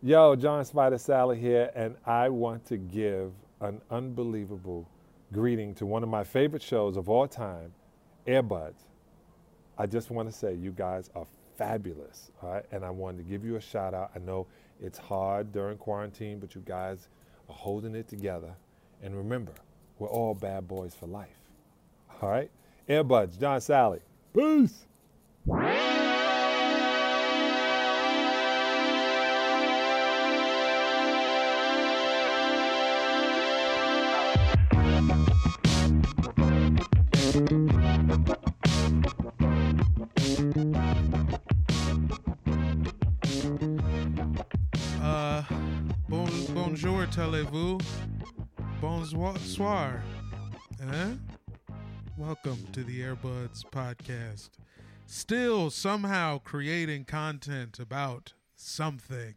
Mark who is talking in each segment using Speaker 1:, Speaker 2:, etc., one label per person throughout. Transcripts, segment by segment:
Speaker 1: Yo, John Spider Salley here, and I want to give an unbelievable greeting to one of my favorite shows of all time, Airbuds. I just want to say you guys are fabulous, all right? And I wanted to give you a shout out. I know it's hard during quarantine, but you guys are holding it together. And remember, we're all bad boys for life. All right? Airbuds, John Salley. Peace.
Speaker 2: Bonjour, telez-vous? Bonsoir. Huh? Welcome to the Airbuds podcast. Still somehow creating content about something.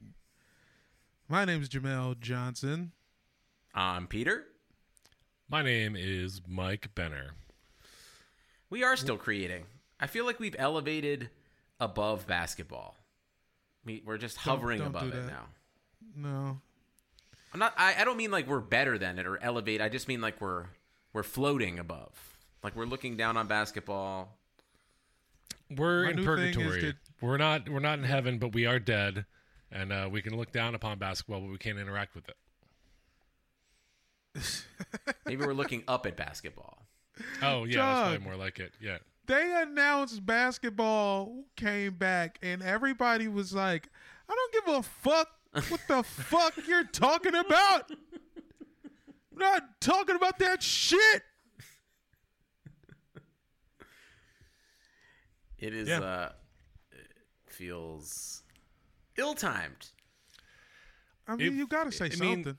Speaker 2: My name is Jamel Johnson.
Speaker 3: I'm Peter.
Speaker 4: My name is Mike Benner.
Speaker 3: We are still creating. I feel like we've elevated above basketball. We, we're just
Speaker 2: Don't-
Speaker 3: hovering
Speaker 2: don't
Speaker 3: above
Speaker 2: do
Speaker 3: it now.
Speaker 2: No,
Speaker 3: I'm not. I, I don't mean like we're better than it or elevate. I just mean like we're we're floating above. Like we're looking down on basketball.
Speaker 4: We're
Speaker 2: My
Speaker 4: in
Speaker 2: new thing is
Speaker 4: purgatory.
Speaker 2: that-
Speaker 4: We're not. We're not in heaven, but we are dead, and uh, we can look down upon basketball, but we can't interact with it.
Speaker 3: Maybe we're looking up at basketball.
Speaker 4: Oh yeah, that's probably more like it. Yeah.
Speaker 2: they announced basketball came back, and everybody was like, "I don't give a fuck what the fuck you're talking about. I'm not talking about that shit."
Speaker 3: It is.
Speaker 4: Yeah.
Speaker 3: uh it Feels ill-timed.
Speaker 2: I mean,
Speaker 4: If-
Speaker 2: you got to say
Speaker 4: I mean,
Speaker 2: something.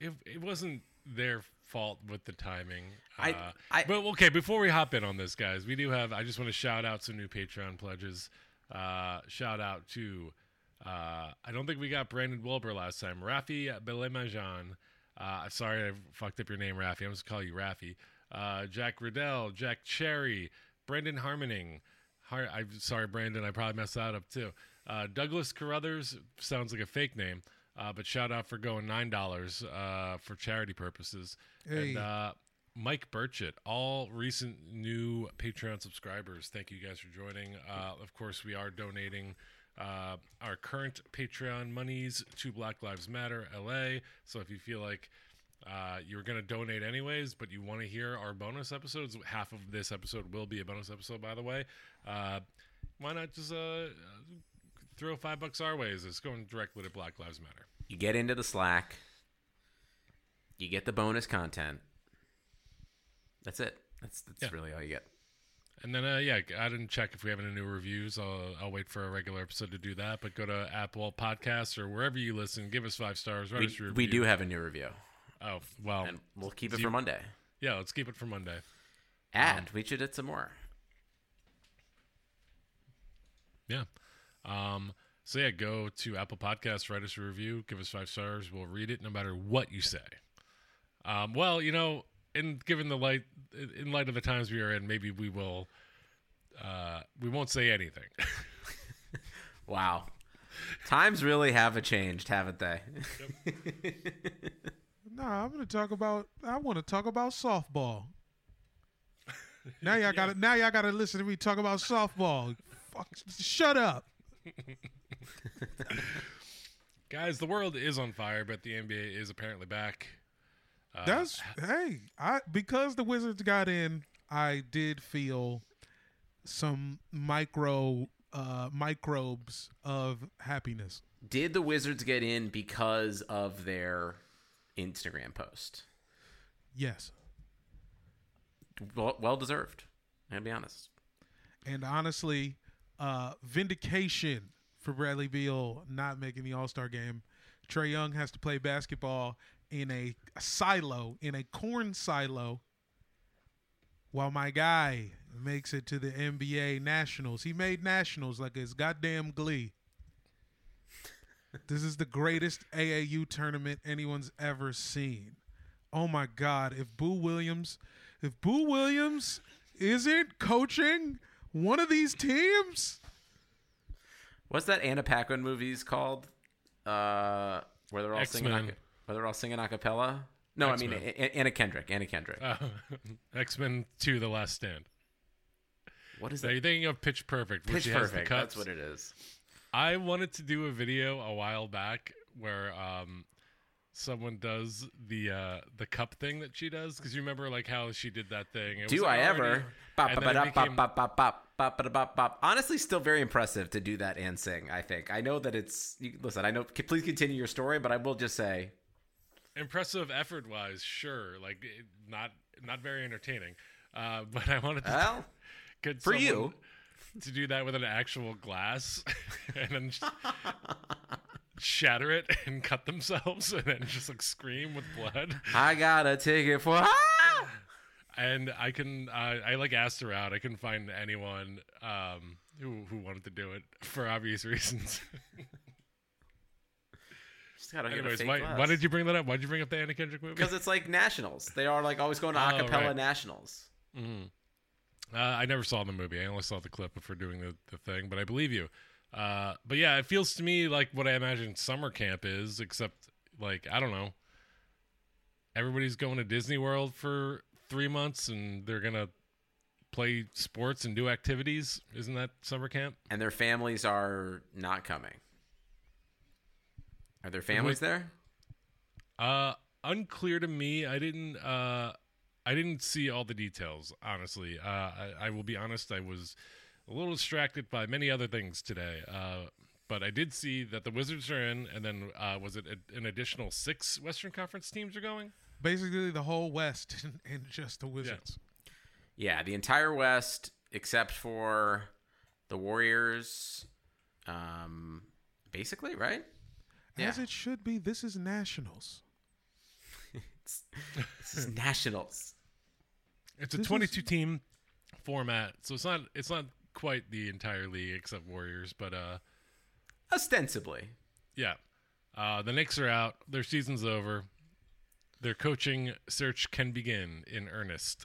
Speaker 4: It, it wasn't their fault with the timing.
Speaker 3: I-
Speaker 4: Uh,
Speaker 3: I-
Speaker 4: but okay, before we hop in on this, guys, we do have. I just want to shout out some new Patreon pledges. Uh, shout out to. Uh, I don't think we got Brandon Wilbur last time. Rafi Belemajan. Uh, sorry, I fucked up your name, Rafi. I'm just call you Rafi. Uh, Jack Riddell, Jack Cherry, Brendan Harmoning. Har- I'm sorry, Brandon. I probably messed that up too. Uh, Douglas Carruthers sounds like a fake name, uh, but shout out for going nine dollars uh, for charity purposes.
Speaker 2: Hey.
Speaker 4: And uh, Mike Burchett, all recent new Patreon subscribers. Thank you guys for joining. Uh, of course, we are donating uh, our current Patreon monies to Black Lives Matter LA. So if you feel like uh, you're going to donate anyways, but you want to hear our bonus episodes, half of this episode will be a bonus episode, by the way. Uh, why not just uh, throw five bucks our ways? It's going directly to Black Lives Matter.
Speaker 3: You get into the Slack. You get the bonus content. That's it. That's that's
Speaker 4: Yeah.
Speaker 3: really all you get.
Speaker 4: And then, uh, yeah, I didn't check if we have any new reviews. I'll, I'll wait for a regular episode to do that. But go to Apple Podcasts or wherever you listen, give us five stars. Write
Speaker 3: We,
Speaker 4: us a
Speaker 3: we do have a new review,
Speaker 4: Oh, well,
Speaker 3: and we'll keep it
Speaker 4: do
Speaker 3: for Monday.
Speaker 4: yeah, let's keep it for Monday.
Speaker 3: And we should hit some more.
Speaker 4: Yeah. Um, so yeah, go to Apple Podcasts, write us a review, give us five stars. We'll read it no matter what you say. Um, well, you know, in given the light, in light of the times we are in, maybe we will. Uh, we won't say anything.
Speaker 3: Wow. Times really have changed, haven't they?
Speaker 2: Nah, I'm gonna talk about. I want to talk about softball. Now y'all got to Now y'all got to listen to me talk about softball. Fuck, shut up.
Speaker 4: Guys, the world is on fire, but the NBA is apparently back. Uh,
Speaker 2: That's hey, I because the Wizards got in, I did feel some micro uh microbes of happiness.
Speaker 3: Did the Wizards get in because of their Instagram post?
Speaker 2: Yes.
Speaker 3: Well, well deserved. I'll be honest.
Speaker 2: And honestly, uh vindication for Bradley Beal not making the All Star game. Trae Young has to play basketball in a, a silo, in a corn silo, while my guy makes it to the NBA Nationals. He made Nationals like it's goddamn glee. This is the greatest AAU tournament anyone's ever seen. Oh my God! If Boo Williams, if Boo Williams isn't coaching one of these teams,
Speaker 3: What's that Anna Paquin movies called? Uh, where they're all singing,
Speaker 4: X-Men.
Speaker 3: a, where they're all singing a cappella. No, I mean A- A- Anna Kendrick. Anna Kendrick.
Speaker 4: Uh, X Men Two: The Last Stand.
Speaker 3: what is
Speaker 4: So
Speaker 3: that?
Speaker 4: you're thinking of Pitch Perfect, which
Speaker 3: Pitch
Speaker 4: has the
Speaker 3: Perfect. That's what it is.
Speaker 4: I wanted to do a video a while back where um, someone does the uh, the cup thing that she does because you remember like how she did that thing. It was,
Speaker 3: Do
Speaker 4: like,
Speaker 3: I
Speaker 4: already-
Speaker 3: ever? Honestly, still very impressive to do that and sing. I think. I know that it's. You, listen, I know. c- Please continue your story, but I will just say,
Speaker 4: impressive effort wise, sure, like not not very entertaining. Uh, but I wanted to
Speaker 3: well,
Speaker 4: get
Speaker 3: for you.
Speaker 4: to do that with an actual glass and then just shatter it and cut themselves and then just like scream with blood.
Speaker 3: I got a ticket for. Ah!
Speaker 4: And I can uh, I like asked around. I couldn't find anyone um, who who wanted to do it for obvious reasons.
Speaker 3: Just gotta a
Speaker 4: Anyways,
Speaker 3: fake
Speaker 4: why, why did you bring that up? Why did you bring up the Anna Kendrick movie?
Speaker 3: Because it's like nationals. They are like always going to
Speaker 4: Oh,
Speaker 3: acapella
Speaker 4: right.
Speaker 3: nationals.
Speaker 4: Uh, I never saw the movie. I only saw the clip before doing the, the thing, but I believe you. Uh, but yeah, it feels to me like what I imagine summer camp is, except like I don't know. Everybody's going to Disney World for three months, and they're gonna play sports and do activities. Isn't that summer camp?
Speaker 3: and their families are not coming. Are there families there?
Speaker 4: Uh, unclear to me. I didn't. Uh, I didn't see all the details. Honestly, uh, I, I will be honest. I was a little distracted by many other things today. Uh, but I did see that the Wizards are in, and then uh, was it a, an additional six Western Conference teams are going?
Speaker 2: basically the whole West and, and just the Wizards.
Speaker 3: Yeah, the entire West except for the Warriors. Um, basically, right?
Speaker 2: As it should be. This is Nationals.
Speaker 3: This is Nationals.
Speaker 4: It's a
Speaker 2: This is-
Speaker 4: 22 team format, so it's not it's not quite the entire league except Warriors, but uh,
Speaker 3: Ostensibly.
Speaker 4: yeah. Uh, the Knicks are out. Their season's over. Their coaching search can begin in earnest.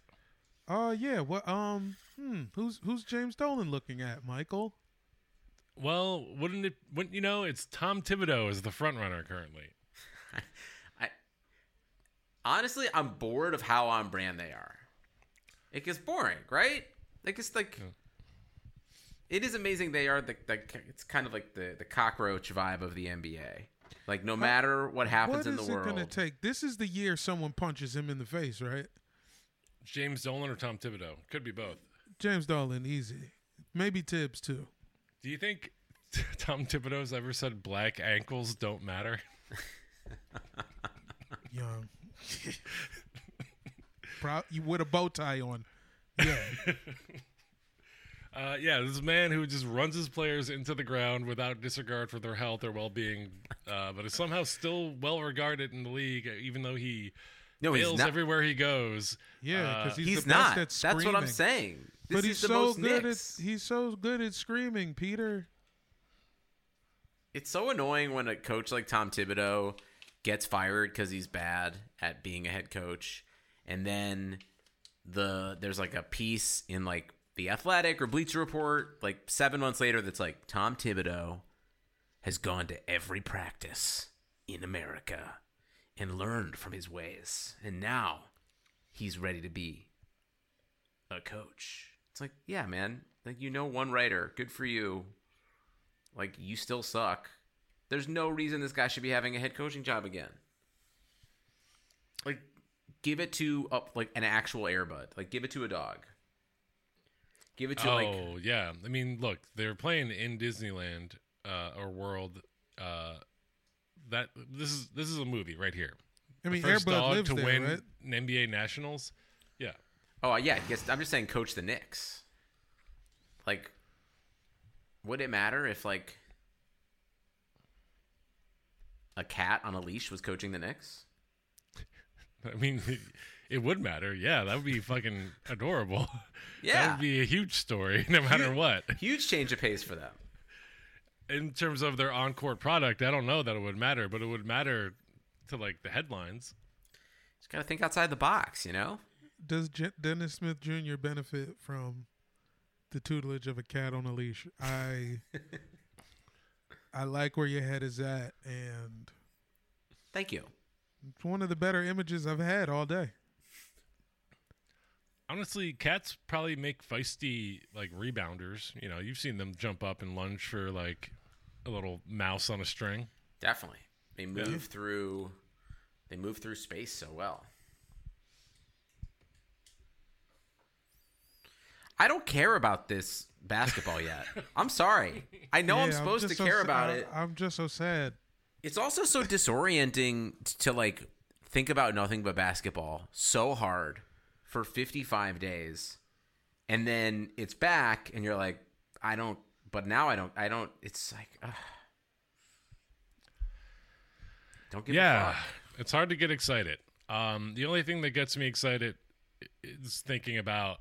Speaker 2: Uh yeah. Well, um hmm who's who's James Dolan looking at, Michael?
Speaker 4: Well, wouldn't it? Wouldn't you know? It's Tom Thibodeau is the front runner currently.
Speaker 3: I honestly, I'm bored of how on brand they are. It gets boring, right? Like it's like it is amazing they are the, the it's kind of like the the cockroach vibe of the NBA. Like no matter what happens
Speaker 2: What
Speaker 3: in the
Speaker 2: is it
Speaker 3: world,
Speaker 2: gonna take? This is the year someone punches him in the face, right?
Speaker 4: James Dolan or Tom Thibodeau could be both.
Speaker 2: James Dolan, easy. Maybe Thibs too.
Speaker 4: Do you think Tom Thibodeau's ever said black ankles don't matter?
Speaker 2: Young. Pro- you with a bow tie on. Yeah.
Speaker 4: Uh, yeah, this is a man who just runs his players into the ground without disregard for their health or well-being, uh, but is somehow still well regarded in the league, even though he
Speaker 3: no, he's
Speaker 4: fails
Speaker 3: not.
Speaker 4: everywhere he goes.
Speaker 2: Yeah,
Speaker 4: Uh,
Speaker 2: because he's,
Speaker 3: he's
Speaker 2: the best
Speaker 3: not.
Speaker 2: at
Speaker 3: That's what I'm saying. This
Speaker 2: but he's
Speaker 3: the
Speaker 2: so
Speaker 3: most
Speaker 2: good
Speaker 3: Knicks.
Speaker 2: at he's so good at screaming, Peter.
Speaker 3: It's so annoying when a coach like Tom Thibodeau gets fired because he's bad at being a head coach, and then the there's like a piece in like the Athletic or Bleacher Report like seven months later that's like Tom Thibodeau has gone to every practice in America and learned from his ways, and now he's ready to be a coach. It's like, yeah, man, like you know one writer, good for you like you still suck. There's no reason this guy should be having a head coaching job again. Like, give it to uh, like an actual airbud. Like, give it to a dog. Give it to
Speaker 4: oh
Speaker 3: like
Speaker 4: yeah, I mean, look, they're playing in Disneyland uh, or World. Uh, that this is this is a movie right here.
Speaker 2: I mean,
Speaker 4: the first
Speaker 2: Airbud
Speaker 4: dog
Speaker 2: lives
Speaker 4: to
Speaker 2: there,
Speaker 4: win
Speaker 2: right?
Speaker 4: an NBA Nationals.
Speaker 3: Oh yeah. Yes, I'm just saying, coach the Knicks. Like, would it matter if like a cat on a leash was coaching the Knicks?
Speaker 4: I mean, it, it would matter. Yeah, that would be fucking adorable.
Speaker 3: Yeah, that
Speaker 4: would be a huge story, no matter what.
Speaker 3: Huge change of pace for them.
Speaker 4: In terms of their on-court product, I don't know that it would matter, but it would matter to like the headlines.
Speaker 3: Just got to think outside the box, you know?
Speaker 2: Does J- Dennis Smith Jr. benefit from the tutelage of a cat on a leash? I I like where your head is at, and
Speaker 3: Thank you.
Speaker 2: it's one of the better images I've had all day.
Speaker 4: Honestly, cats probably make feisty like rebounders. You know, you've seen them jump up and lunge for like a little mouse on a string.
Speaker 3: Definitely. They move through they move through space so well. I don't care about this basketball yet. I'm sorry. I know I'm
Speaker 2: Yeah,
Speaker 3: supposed to
Speaker 2: so
Speaker 3: care
Speaker 2: sa-
Speaker 3: about
Speaker 2: I-
Speaker 3: it.
Speaker 2: I'm just so sad.
Speaker 3: It's also so disorienting to like think about nothing but basketball so hard for 55 days. And then it's back and you're like I don't but now I don't I don't it's like ugh. Don't give a
Speaker 4: yeah,
Speaker 3: fuck.
Speaker 4: it's hard to get excited. Um, the only thing that gets me excited is thinking about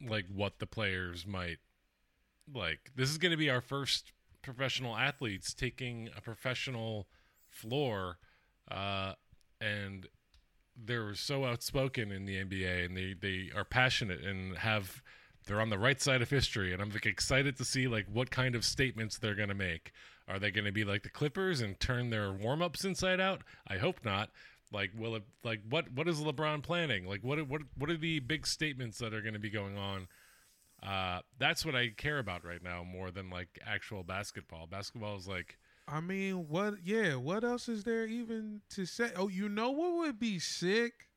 Speaker 4: like what the players might like. This is going to be our first professional athletes taking a professional floor, uh, and they're so outspoken in the NBA, and they they are passionate and have they're on the right side of history, and I'm like excited to see like what kind of statements they're going to make. Are they going to be like the Clippers and turn their warm ups inside out? I hope not. Like, will it? Like, what? What is LeBron planning? Like, what? What? What are the big statements that are going to be going on? Uh, that's what I care about right now more than like actual basketball. Basketball is like,
Speaker 2: I mean, what? Yeah, what else is there even to say? Oh, you know what would be sick?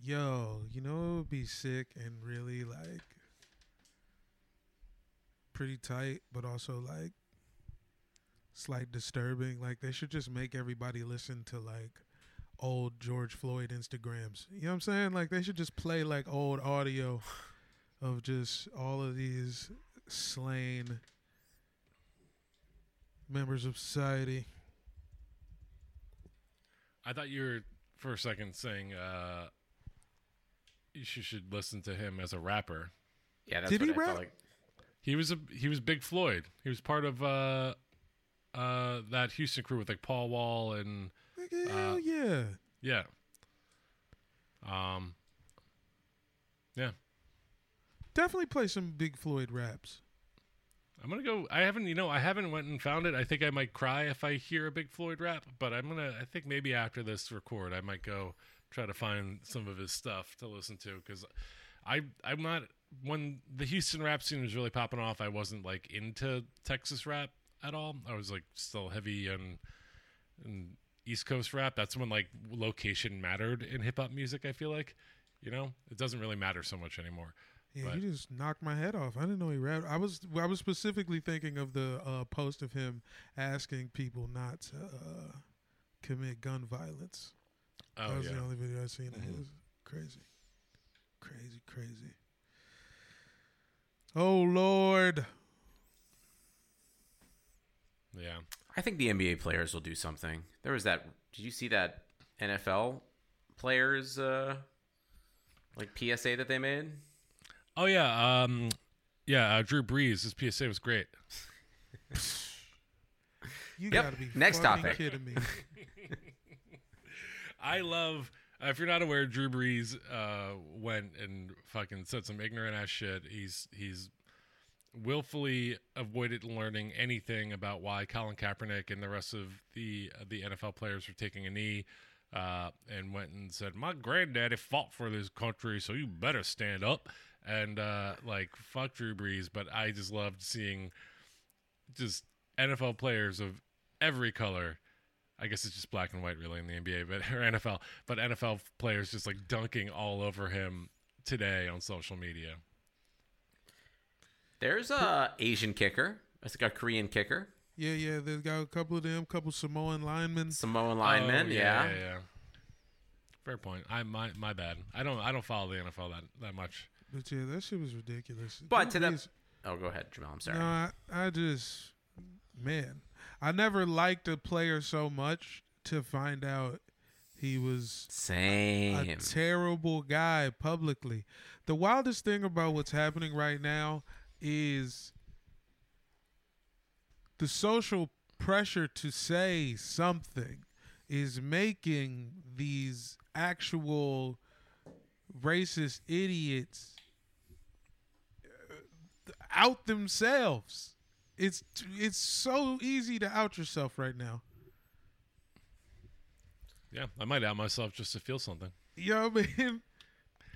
Speaker 2: Yo, you know what would be sick and really like pretty tight, but also like slight disturbing. Like they should just make everybody listen to like old George Floyd Instagrams. You know what I'm saying? Like they should just play like old audio of just all of these slain members of society.
Speaker 4: I thought you were for a second saying uh, you should, should listen to him as a rapper.
Speaker 3: Yeah, that's
Speaker 2: Did
Speaker 3: what
Speaker 2: he
Speaker 3: I felt
Speaker 2: rap?
Speaker 3: like.
Speaker 4: He was a he was Big Floyd. He was part of uh, uh, that Houston crew with like Paul Wall and
Speaker 2: Nigga, hell yeah.
Speaker 4: yeah. Um. Yeah,
Speaker 2: Definitely play some Big Floyd raps.
Speaker 4: I'm gonna go. I haven't, you know, I haven't went and found it. I think I might cry if I hear a Big Floyd rap, but I'm gonna. I think maybe after this record, I might go try to find some of his stuff to listen to because I I'm not when the Houston rap scene was really popping off. I wasn't like into Texas rap at all. I was like still heavy on and East Coast rap. That's when like location mattered in hip hop music. I feel like, you know, it doesn't really matter so much anymore.
Speaker 2: Yeah,
Speaker 4: But-
Speaker 2: you just knocked my head off. I didn't know he rapped. I was I was specifically thinking of the uh, post of him asking people not to uh, commit gun violence.
Speaker 4: Oh
Speaker 2: that was
Speaker 4: yeah. Mm-hmm.
Speaker 2: the only video I seen. It was crazy, crazy, crazy. Oh Lord,
Speaker 4: Yeah.
Speaker 3: I think the NBA players will do something. There was that. Did you see that NFL players uh, like PSA that they made?
Speaker 4: Oh yeah, um, yeah. Uh, Drew Brees, his PSA was great.
Speaker 2: you
Speaker 3: Yep.
Speaker 2: gotta be
Speaker 3: Next topic.
Speaker 2: kidding me.
Speaker 4: I love. Uh, if you're not aware, Drew Brees uh, went and fucking said some ignorant ass shit. He's he's willfully avoided learning anything about why Colin Kaepernick and the rest of the the NFL players were taking a knee. Uh, and went and said, "My granddaddy fought for this country, so you better stand up." And uh, like, fuck Drew Brees, but I just loved seeing just NFL players of every color. I guess it's just black and white really in the NBA, but or NFL, but NFL players just like dunking all over him today on social media.
Speaker 3: There's a Asian kicker. It's like a Korean kicker,
Speaker 2: Yeah, yeah. There's got a couple of them, couple Samoan linemen.
Speaker 3: Samoan lineman.
Speaker 4: Oh,
Speaker 3: yeah.
Speaker 4: yeah, yeah. Fair point. I my my bad. I don't I don't follow the NFL that that much.
Speaker 2: But yeah, that shit was ridiculous.
Speaker 3: But to
Speaker 2: Drew
Speaker 3: that- Oh, go ahead, Jamal. I'm sorry.
Speaker 2: No, I, I just, man, I never liked a player so much to find out he was a
Speaker 3: Same.
Speaker 2: terrible guy publicly. The wildest thing about what's happening right now is the social pressure to say something is making these actual racist idiots uh, out themselves. It's it's so easy to out yourself right now.
Speaker 4: Yeah, I might out myself just to feel something.
Speaker 2: Yo, man.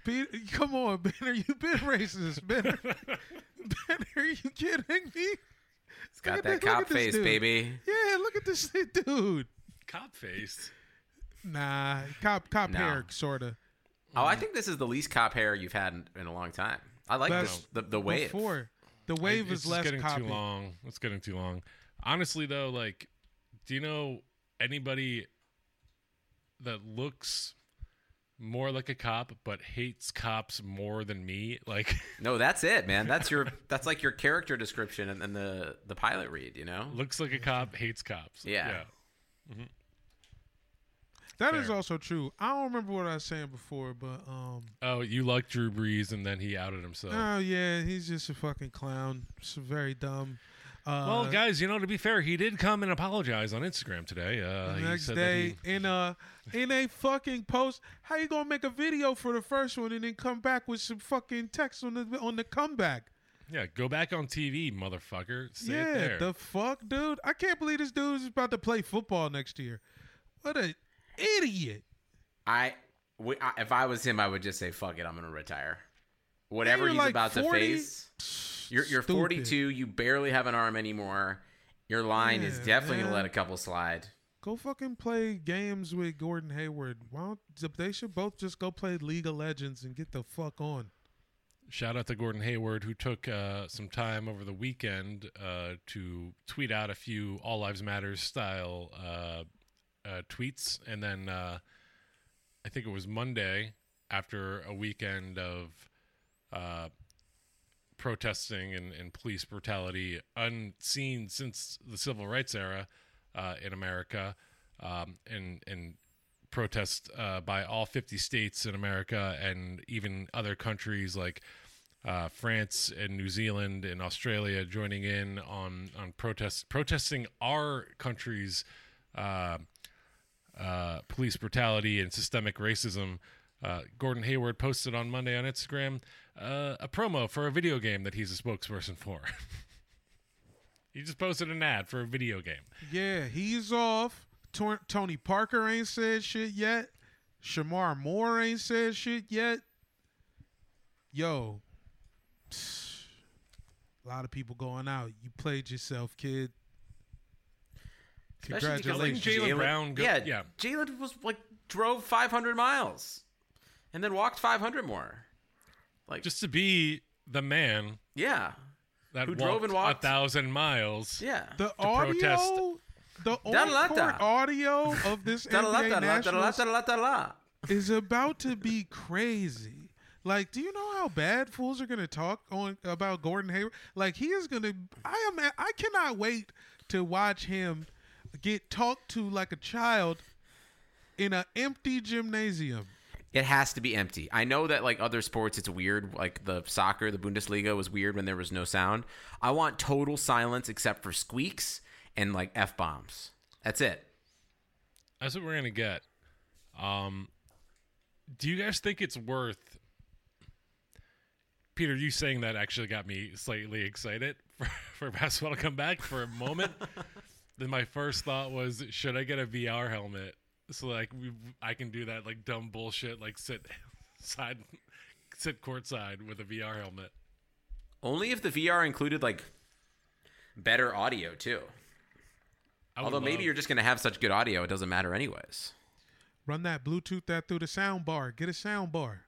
Speaker 2: Peter, come on, Benner. You been racist, Benner. Benner, are you kidding me?
Speaker 3: It's got
Speaker 2: Look
Speaker 3: that
Speaker 2: this-
Speaker 3: cop face,
Speaker 2: dude.
Speaker 3: baby.
Speaker 2: Yeah, look at this dude.
Speaker 4: Cop face.
Speaker 2: Nah, cop cop
Speaker 3: No.
Speaker 2: hair, sorta.
Speaker 3: Oh, I think this is the least cop hair you've had in, in a long time. I like
Speaker 2: That's
Speaker 3: this, the the wave.
Speaker 2: Before the wave
Speaker 4: I-
Speaker 2: is less
Speaker 4: getting
Speaker 2: copy.
Speaker 4: too long. It's getting too long. Honestly, though, like, do you know anybody that looks more like a cop but hates cops more than me? Like,
Speaker 3: No, that's it, man. That's your that's like your character description and, and the the pilot read. You know.
Speaker 4: looks like a cop, hates cops.
Speaker 3: Yeah.
Speaker 2: That is
Speaker 4: Fair.
Speaker 2: also true. I don't remember what I was saying before, but um,
Speaker 4: Oh, you like Drew Brees, and then he outed himself.
Speaker 2: oh yeah, he's just a fucking clown. It's very dumb. Uh,
Speaker 4: well, guys, you know, to be fair, he did come and apologize on Instagram today. Uh,
Speaker 2: the
Speaker 4: he
Speaker 2: next
Speaker 4: said
Speaker 2: day
Speaker 4: that he,
Speaker 2: in a in a fucking post. How you gonna make a video for the first one and then come back with some fucking text on the on the comeback?
Speaker 4: yeah, go back on TV, motherfucker. Say it
Speaker 2: yeah,
Speaker 4: there.
Speaker 2: the fuck, dude. I can't believe this dude is about to play football next year. What a idiot.
Speaker 3: I, we, I if I was him, I would just say fuck it. I'm gonna retire. Whatever he's
Speaker 2: like
Speaker 3: about
Speaker 2: 40.
Speaker 3: to face. You're you're
Speaker 2: Stupid.
Speaker 3: 42. You barely have an arm anymore. Your line is definitely gonna let a couple slide.
Speaker 2: Go fucking play games with Gordon Hayward. Why don't they should both just go play League of Legends and get the fuck on.
Speaker 4: Shout out to Gordon Hayward, who took uh, some time over the weekend uh, to tweet out a few All Lives Matters style uh, uh, tweets. And then uh, I think it was Monday, after a weekend of uh, protesting and, and police brutality unseen since the civil rights era uh, in America, um, and, and protest uh, by all 50 states in America and even other countries like uh, France and New Zealand and Australia joining in on on protests protesting our country's uh, uh, police brutality and systemic racism. Uh, Gordon Hayward posted on Monday on Instagram uh, a promo for a video game that he's a spokesperson for. he just posted an ad for a video game.
Speaker 2: Yeah, he's off. Tor- Tony Parker ain't said shit yet. Shemar Moore ain't said shit yet. Yo, a lot of people going out. You played yourself, kid.
Speaker 3: Especially because,
Speaker 2: Congratulations.
Speaker 4: Jaylen Brown go-
Speaker 3: yeah,
Speaker 4: yeah.
Speaker 3: Jaylen was like drove 500 miles, and then walked 500 more. Like,
Speaker 4: Just to be the man
Speaker 3: yeah,
Speaker 4: that
Speaker 3: Who drove and walked.
Speaker 4: a thousand miles.
Speaker 3: yeah.
Speaker 2: the
Speaker 4: to protest.
Speaker 2: audio, the on-court audio of this NBA
Speaker 3: da-da-la, da-da-la,
Speaker 2: Nationals
Speaker 3: da-da-la, da-da-la.
Speaker 2: is about to be crazy. Like, do you know how bad fools are gonna talk on about Gordon Hayward? Like, he is gonna. I am. I cannot wait to watch him get talked to like a child in an empty gymnasium.
Speaker 3: It has to be empty. I know that like other sports, it's weird. Like the soccer, the Bundesliga was weird when there was no sound. I want total silence except for squeaks and like f bombs. That's it.
Speaker 4: That's what we're gonna get. Um, do you guys think it's worth? Peter, you saying that actually got me slightly excited for, for basketball to come back for a moment. then my first thought was, should I get a VR helmet so like we, I can do that like dumb bullshit, like sit side, sit courtside with a VR helmet.
Speaker 3: Only if the VR included like better audio too.
Speaker 4: I would
Speaker 3: Although maybe you're just gonna have such good audio, it doesn't matter anyways.
Speaker 2: Run that Bluetooth that through the sound bar. Get a sound bar.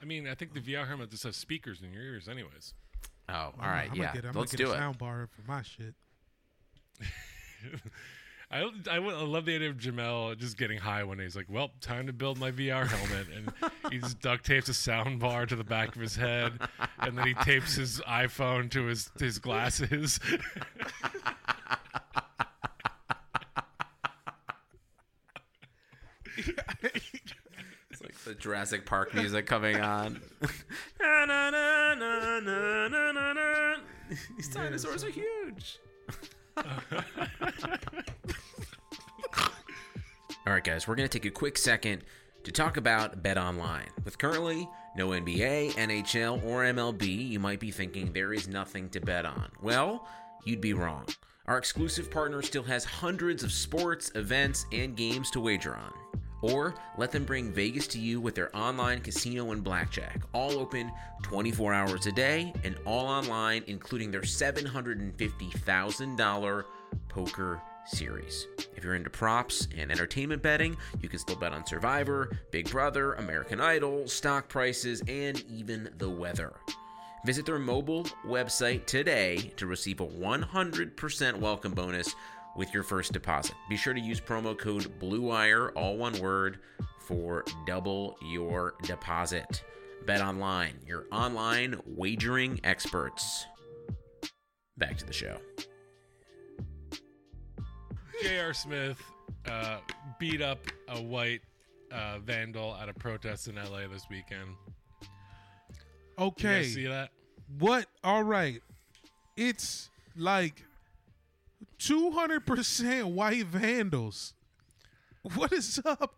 Speaker 4: I mean, I think the VR helmet just has speakers in your ears, anyways.
Speaker 3: Oh, all right,
Speaker 2: I'm
Speaker 3: right,
Speaker 2: gonna
Speaker 3: yeah.
Speaker 2: Get, I'm
Speaker 3: Let's
Speaker 2: gonna get
Speaker 3: do
Speaker 2: a
Speaker 3: it.
Speaker 2: sound bar for my shit.
Speaker 4: I, I, I love the idea of Jamel just getting high when. He's like, well, time to build my VR helmet. And he just duct tapes a sound bar to the back of his head. And then he tapes his iPhone to his, his glasses.
Speaker 3: it's like the Jurassic Park music coming on. na, na, na, na, na, na, na. These dinosaurs are huge. All right, guys, we're going to take a quick second to talk about Bet Online. With currently no NBA, NHL, or MLB, you might be thinking there is nothing to bet on. Well, you'd be wrong. Our exclusive partner still has hundreds of sports, events, and games to wager on. Or let them bring Vegas to you with their online casino and blackjack, all open 24 hours a day and all online, including their $750,000 poker series. If you're into props and entertainment betting, you can still bet on Survivor, Big Brother, American Idol, stock prices, and even the weather. Visit their mobile website today to receive a 100% welcome bonus with your first deposit. Be sure to use promo code BLUEWIRE, all one word, for double your deposit. Bet online, your online wagering experts. Back to the show.
Speaker 4: J.R. Smith uh, beat up a white uh, vandal at a protest in L.A. this weekend. You
Speaker 2: Okay.
Speaker 4: guys see that?
Speaker 2: What? All right. It's like 200% white vandals. What is up?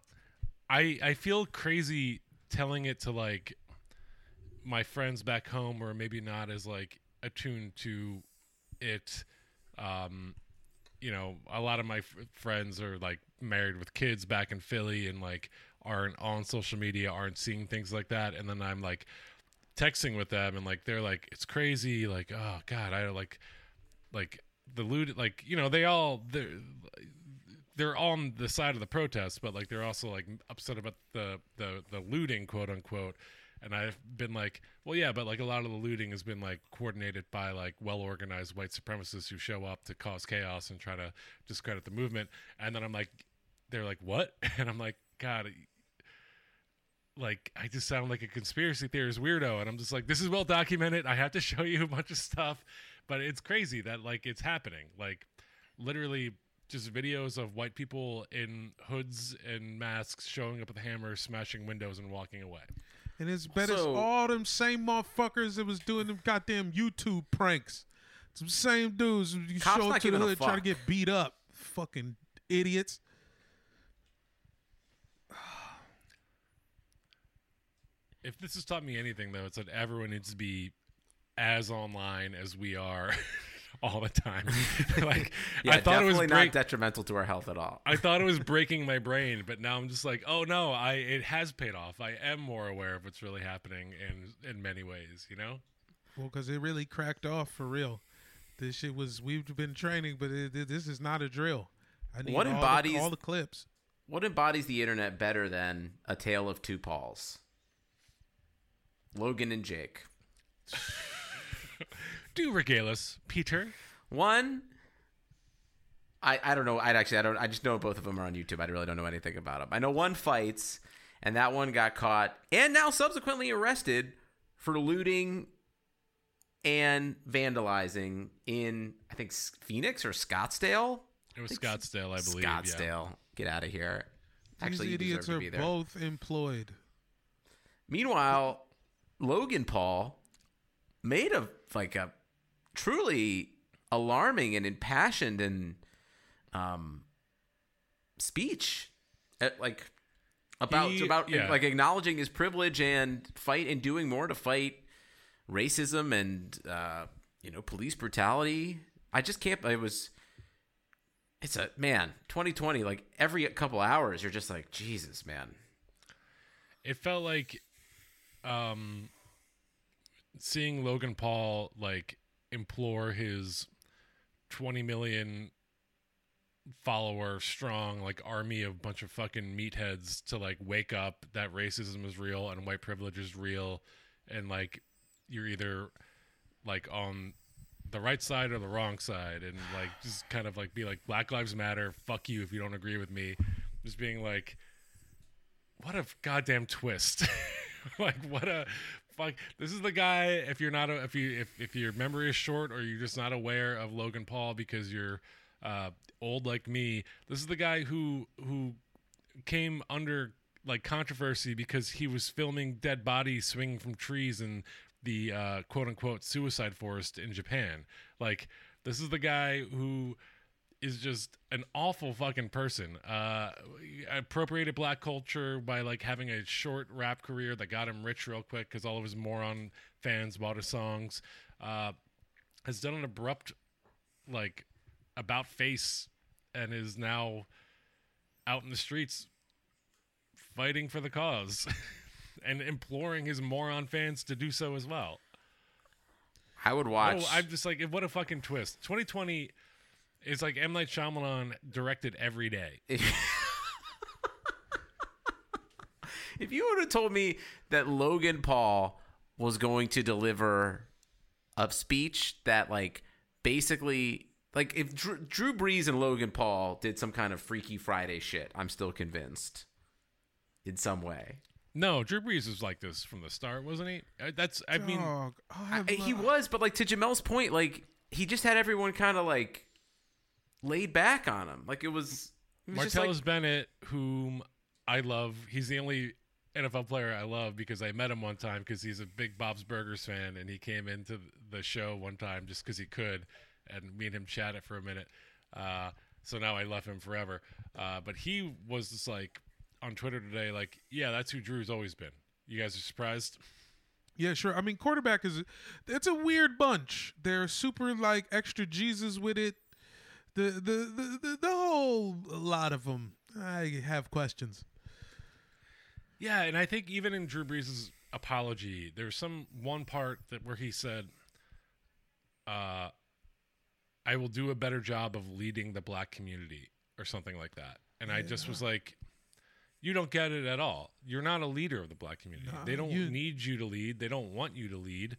Speaker 4: I I feel crazy telling it to like my friends back home or maybe not as like attuned to it um you know a lot of my f- friends are like married with kids back in Philly and like aren't on social media aren't seeing things like that and then I'm like texting with them and like they're like it's crazy like oh god I like like the loot like you know they all they're they're on the side of the protest, but like they're also like upset about the the the looting, quote unquote. And I've been like, well, yeah, but like a lot of the looting has been like coordinated by like well organized white supremacists who show up to cause chaos and try to discredit the movement. And then I'm like, they're like, what? And I'm like, God, like I just sound like a conspiracy theorist weirdo. And I'm just like, this is well documented. I have to show you a bunch of stuff, but it's crazy that like it's happening. Like literally just videos of white people in hoods and masks showing up with hammers, smashing windows, and walking away.
Speaker 2: And it's better
Speaker 3: So-
Speaker 2: all them same motherfuckers that was doing them goddamn YouTube pranks. Some same dudes you
Speaker 3: Cops
Speaker 2: show up to the hood try to get beat up. Fucking idiots.
Speaker 4: If this has taught me anything, though, it's that everyone needs to be as online as we are all the time. like
Speaker 3: Yeah,
Speaker 4: I thought it was
Speaker 3: definitely
Speaker 4: break-
Speaker 3: not detrimental to our health at all.
Speaker 4: I thought it was breaking my brain, but now I'm just like, oh no, I it has paid off. I am more aware of what's really happening in in many ways. You know.
Speaker 2: Well, because it really cracked off for real. This shit was we've been training, but it, it- this is not a drill. I need
Speaker 3: What
Speaker 2: all,
Speaker 3: embodies-
Speaker 2: the, all the clips.
Speaker 3: What embodies the internet better than a tale of two Pauls? Logan and Jake.
Speaker 4: Do regale us, Peter.
Speaker 3: One, I I don't know. I actually I don't. I just know both of them are on YouTube. I really don't know anything about them. I know one fights, and that one got caught and now subsequently arrested for looting and vandalizing in I think Phoenix or Scottsdale.
Speaker 4: It was Scottsdale, I believe. yeah.
Speaker 3: Scottsdale. Get out of here. Actually,
Speaker 2: These idiots are
Speaker 3: to be there.
Speaker 2: both employed.
Speaker 3: Meanwhile, Logan Paul made a like a truly alarming and impassioned and um speech uh, like about
Speaker 4: He-
Speaker 3: about
Speaker 4: yeah.
Speaker 3: like acknowledging his privilege and fight and doing more to fight racism and uh you know police brutality. I just can't it was it's a man 2020 like every couple hours you're just like Jesus man.
Speaker 4: it felt like um seeing Logan Paul like implore his 20 million follower strong like army of bunch of fucking meatheads to like wake up that racism is real and white privilege is real and like you're either like on the right side or the wrong side and like just kind of like be like black lives matter fuck you if you don't agree with me. Just being like what a goddamn twist. Like what a fuck this is the guy if you're not a, if you if, if your memory is short or you're just not aware of logan paul because you're uh old like me this is the guy who who came under like controversy because he was filming dead bodies swinging from trees in the uh, quote unquote suicide forest in Japan. Like this is the guy who is just an awful fucking person. Uh, appropriated black culture by like having a short rap career that got him rich real quick because all of his moron fans bought his songs. Uh, has done an abrupt like about face and is now out in the streets fighting for the cause and imploring his moron fans to do so as well.
Speaker 3: I would watch.
Speaker 4: Oh, I'm just like, what a fucking twist. 2020 is like M. Night Shyamalan directed every day.
Speaker 3: if you would have told me that Logan Paul was going to deliver a speech that like basically like if Drew, Drew Brees and Logan Paul did some kind of Freaky Friday shit, I'm still convinced in some way.
Speaker 4: No, Drew Brees was like this from the start, wasn't he? Uh, That's, I mean,
Speaker 2: Dog, I
Speaker 3: I- he was, but like to Jamel's point, like he just had everyone kind of like laid back on him. Like it was, it was
Speaker 4: Martellus
Speaker 3: like,
Speaker 4: Bennett, whom I love, he's the only NFL player I love because I met him one time because he's a big Bob's Burgers fan and he came into the show one time just because he could, and me and him chatted for a minute. Uh, so now I love him forever. Uh, but he was just like on Twitter today, like, yeah, that's who Drew's always been. You guys are surprised?
Speaker 2: Yeah, sure. I mean, quarterback is it's a weird bunch. They're super like extra Jesus with it. The the the the, whole lot of them. I have questions.
Speaker 4: Yeah, and I think even in Drew Brees' apology, there's some one part that where he said, uh, "I will do a better job of leading the black community" or something like that. And I just was like, "You don't get it at all. You're not a leader of the black community.
Speaker 2: Nah,
Speaker 4: they don't
Speaker 2: you-
Speaker 4: need you to lead. They don't want you to lead.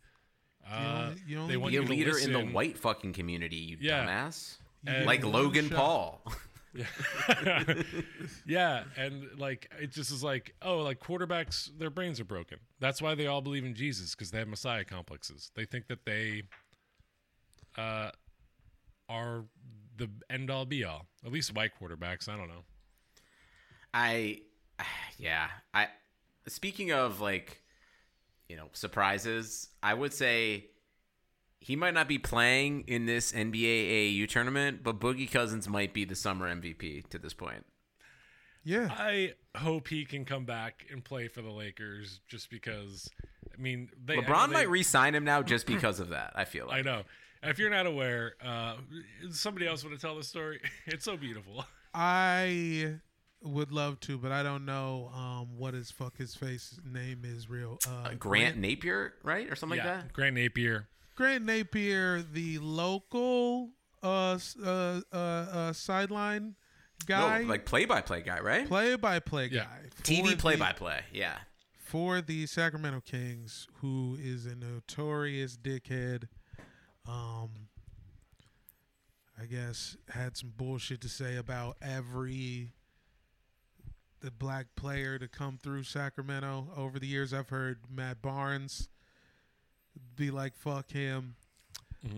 Speaker 4: Uh,
Speaker 2: only- you only
Speaker 4: they want
Speaker 3: be a
Speaker 4: you to
Speaker 3: leader in the white fucking community, you
Speaker 4: Yeah.
Speaker 3: dumbass.
Speaker 4: And-
Speaker 3: like Logan
Speaker 2: shot.
Speaker 3: Paul.
Speaker 4: yeah, and like it just is like, oh, like quarterbacks, their brains are broken. That's why they all believe in Jesus because they have Messiah complexes. They think that they uh, are the end all be all. At least white quarterbacks. I don't know.
Speaker 3: I, yeah. I speaking of like, you know, surprises. I would say he might not be playing in this NBA AAU tournament, but Boogie Cousins might be the summer MVP to this point.
Speaker 2: Yeah,
Speaker 4: I hope he can come back and play for the Lakers just because. I mean, they, I know
Speaker 3: LeBron
Speaker 4: they-
Speaker 3: might re-sign him now just because of that. I feel
Speaker 4: I know. If you're not aware, uh, somebody else want to tell the story? It's so beautiful.
Speaker 2: I would love to, but I don't know um what his fuck his face name is real. Uh,
Speaker 3: Grant Napear, right, or something
Speaker 4: yeah,
Speaker 3: like that.
Speaker 4: Grant Napear.
Speaker 2: Grant Napear, the local uh uh uh, uh sideline guy,
Speaker 3: No, like play-by-play guy, right?
Speaker 2: play-by-play
Speaker 4: Yeah.
Speaker 2: guy,
Speaker 3: TV play-by-play. Yeah.
Speaker 2: for the Sacramento Kings, who is a notorious dickhead. Um, I guess had some bullshit to say about every the black player to come through Sacramento over the years. I've heard Matt Barnes be like, "Fuck him."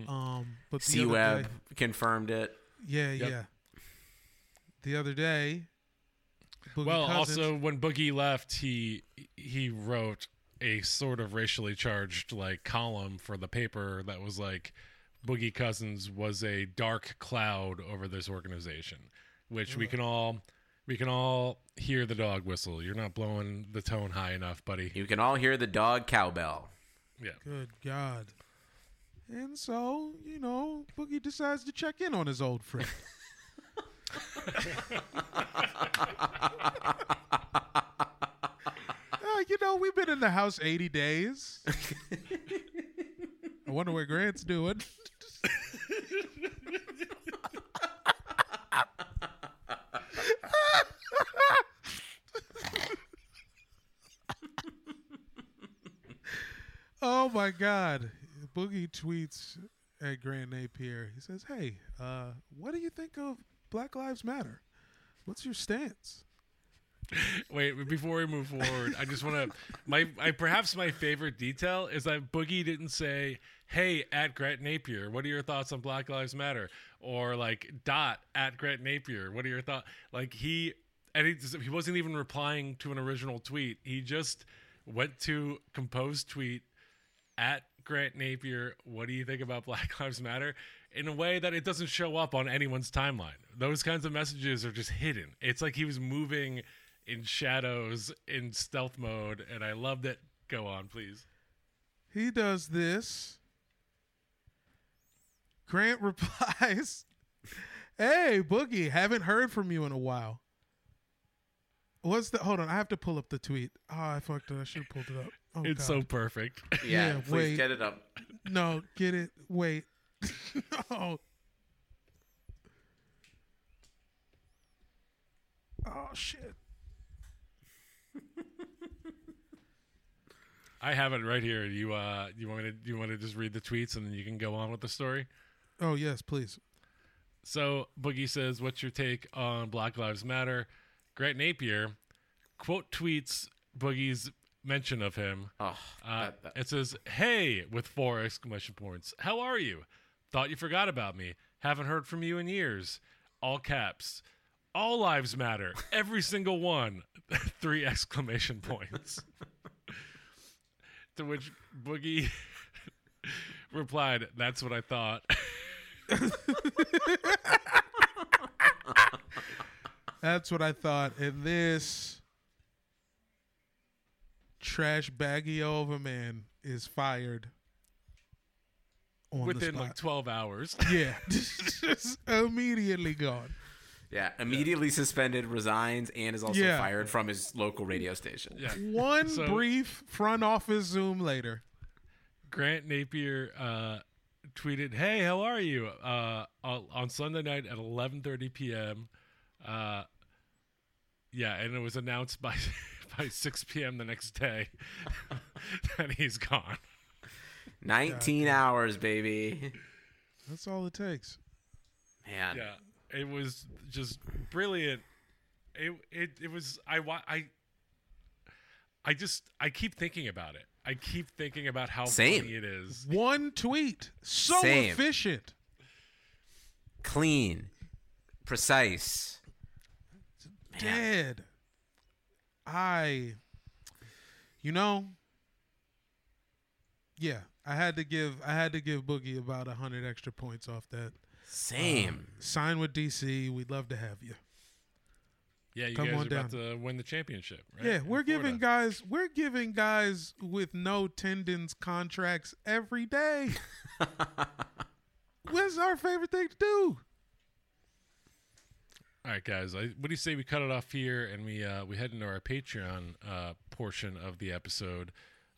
Speaker 2: Um, but the
Speaker 3: C
Speaker 2: Webb
Speaker 3: confirmed it.
Speaker 2: yeah,
Speaker 4: Yep.
Speaker 2: yeah. The other day, Boogie
Speaker 4: Well,
Speaker 2: Cousins-
Speaker 4: also when Boogie left, he he wrote a sort of racially charged like column for the paper that was like Boogie Cousins was a dark cloud over this organization, which we can all we can all hear the dog whistle. You're not blowing the tone high enough, buddy.
Speaker 3: You can all hear the dog cowbell.
Speaker 4: Yeah.
Speaker 2: Good God. And so, you know, Boogie decides to check in on his old friend. Uh, you know, we've been in the house 80 days. I wonder what Grant's doing. oh my God. Boogie tweets at Grant Napear. He says, Hey, uh, what do you think of Black Lives Matter? What's your stance?
Speaker 4: Wait, before we move forward, I just want to my I perhaps my favorite detail is that Boogie didn't say, "Hey, at Grant Napear, what are your thoughts on Black Lives Matter?" or like dot at Grant Napear, what are your thoughts? Like he and he, he wasn't even replying to an original tweet. He just went to compose tweet at Grant Napear. What do you think about Black Lives Matter? In a way that it doesn't show up on anyone's timeline. Those kinds of messages are just hidden. It's like he was moving in shadows in stealth mode, and I loved it. Go on, please.
Speaker 2: He does this. Grant replies, Hey, Boogie, haven't heard from you in a while. What's the hold on? I have to pull up the tweet. Oh, I fucked it. I should have pulled it up. Oh,
Speaker 4: it's
Speaker 2: God.
Speaker 4: so perfect.
Speaker 3: Yeah,
Speaker 2: Yeah,
Speaker 3: please
Speaker 2: wait.
Speaker 3: get it up.
Speaker 2: No, get it. Wait. no. Oh shit.
Speaker 4: I have it right here. You uh, you want me to you want to just read the tweets and then you can go on with the story.
Speaker 2: Oh yes, please.
Speaker 4: So Boogie says, "What's your take on Black Lives Matter?" Grant Napear quote tweets Boogie's mention of him.
Speaker 3: Oh,
Speaker 4: Uh,
Speaker 3: that- that-
Speaker 4: it says, "Hey," with four exclamation points. How are you? Thought you forgot about me. Haven't heard from you in years. All caps. All lives matter. Every single one. Three exclamation points. to which Boogie replied, "That's what I thought."
Speaker 2: That's what I thought. And this trash baggio of a man is fired on the
Speaker 4: Within
Speaker 2: spot.
Speaker 4: like twelve hours.
Speaker 2: yeah, just immediately gone.
Speaker 3: yeah, immediately suspended, resigns, and is also
Speaker 2: Yeah.
Speaker 3: fired from his local radio station.
Speaker 4: Yeah.
Speaker 2: One
Speaker 4: So-
Speaker 2: brief front office Zoom later.
Speaker 4: Grant Napear uh, tweeted, "Hey, how are you?" Uh, on on Sunday night at 11:30 p.m. Uh, yeah, and it was announced by by 6 p.m. the next day that he's gone.
Speaker 3: 19 hours, baby.
Speaker 2: That's all it takes.
Speaker 3: Man.
Speaker 4: Yeah, it was just brilliant. It it it was I wa- I I just I keep thinking about it. I keep thinking about how
Speaker 3: Same.
Speaker 4: funny it is.
Speaker 2: One tweet, so
Speaker 3: Same.
Speaker 2: efficient.
Speaker 3: Clean. Precise.
Speaker 2: Dead. I, you know, yeah, I had to give I had to give Boogie about a hundred extra points off that.
Speaker 3: Same.
Speaker 2: Um, sign with DC. We'd love to have you.
Speaker 4: Yeah, you
Speaker 2: Come
Speaker 4: guys
Speaker 2: on
Speaker 4: are about to win the championship, right?
Speaker 2: Yeah, we're giving
Speaker 4: Florida.
Speaker 2: guys we're giving guys with no tendons contracts every day. What's our favorite thing to do?
Speaker 4: All right, guys. I, what do you say we cut it off here and we uh, we head into our Patreon uh, portion of the episode,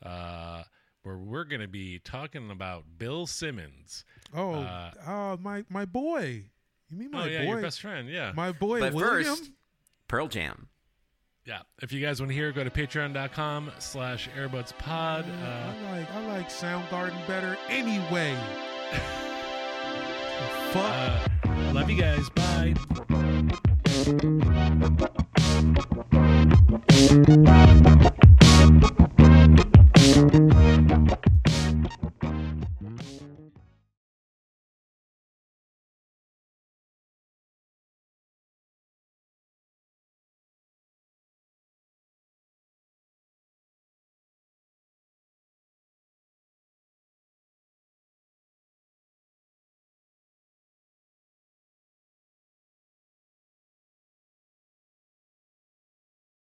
Speaker 4: uh, where we're going to be talking about Bill Simmons.
Speaker 2: Oh,
Speaker 4: Uh,
Speaker 2: uh, my my boy. You mean my
Speaker 4: oh yeah,
Speaker 2: boy?
Speaker 4: your best friend. Yeah,
Speaker 2: My boy
Speaker 3: But
Speaker 2: William.
Speaker 3: first, Pearl Jam.
Speaker 4: yeah. If you guys want to hear, go to Patreon.com/slash AirbudsPod. Uh,
Speaker 2: I like I like Soundgarden better anyway. Fuck.
Speaker 4: uh, love you guys. Bye. Thank you.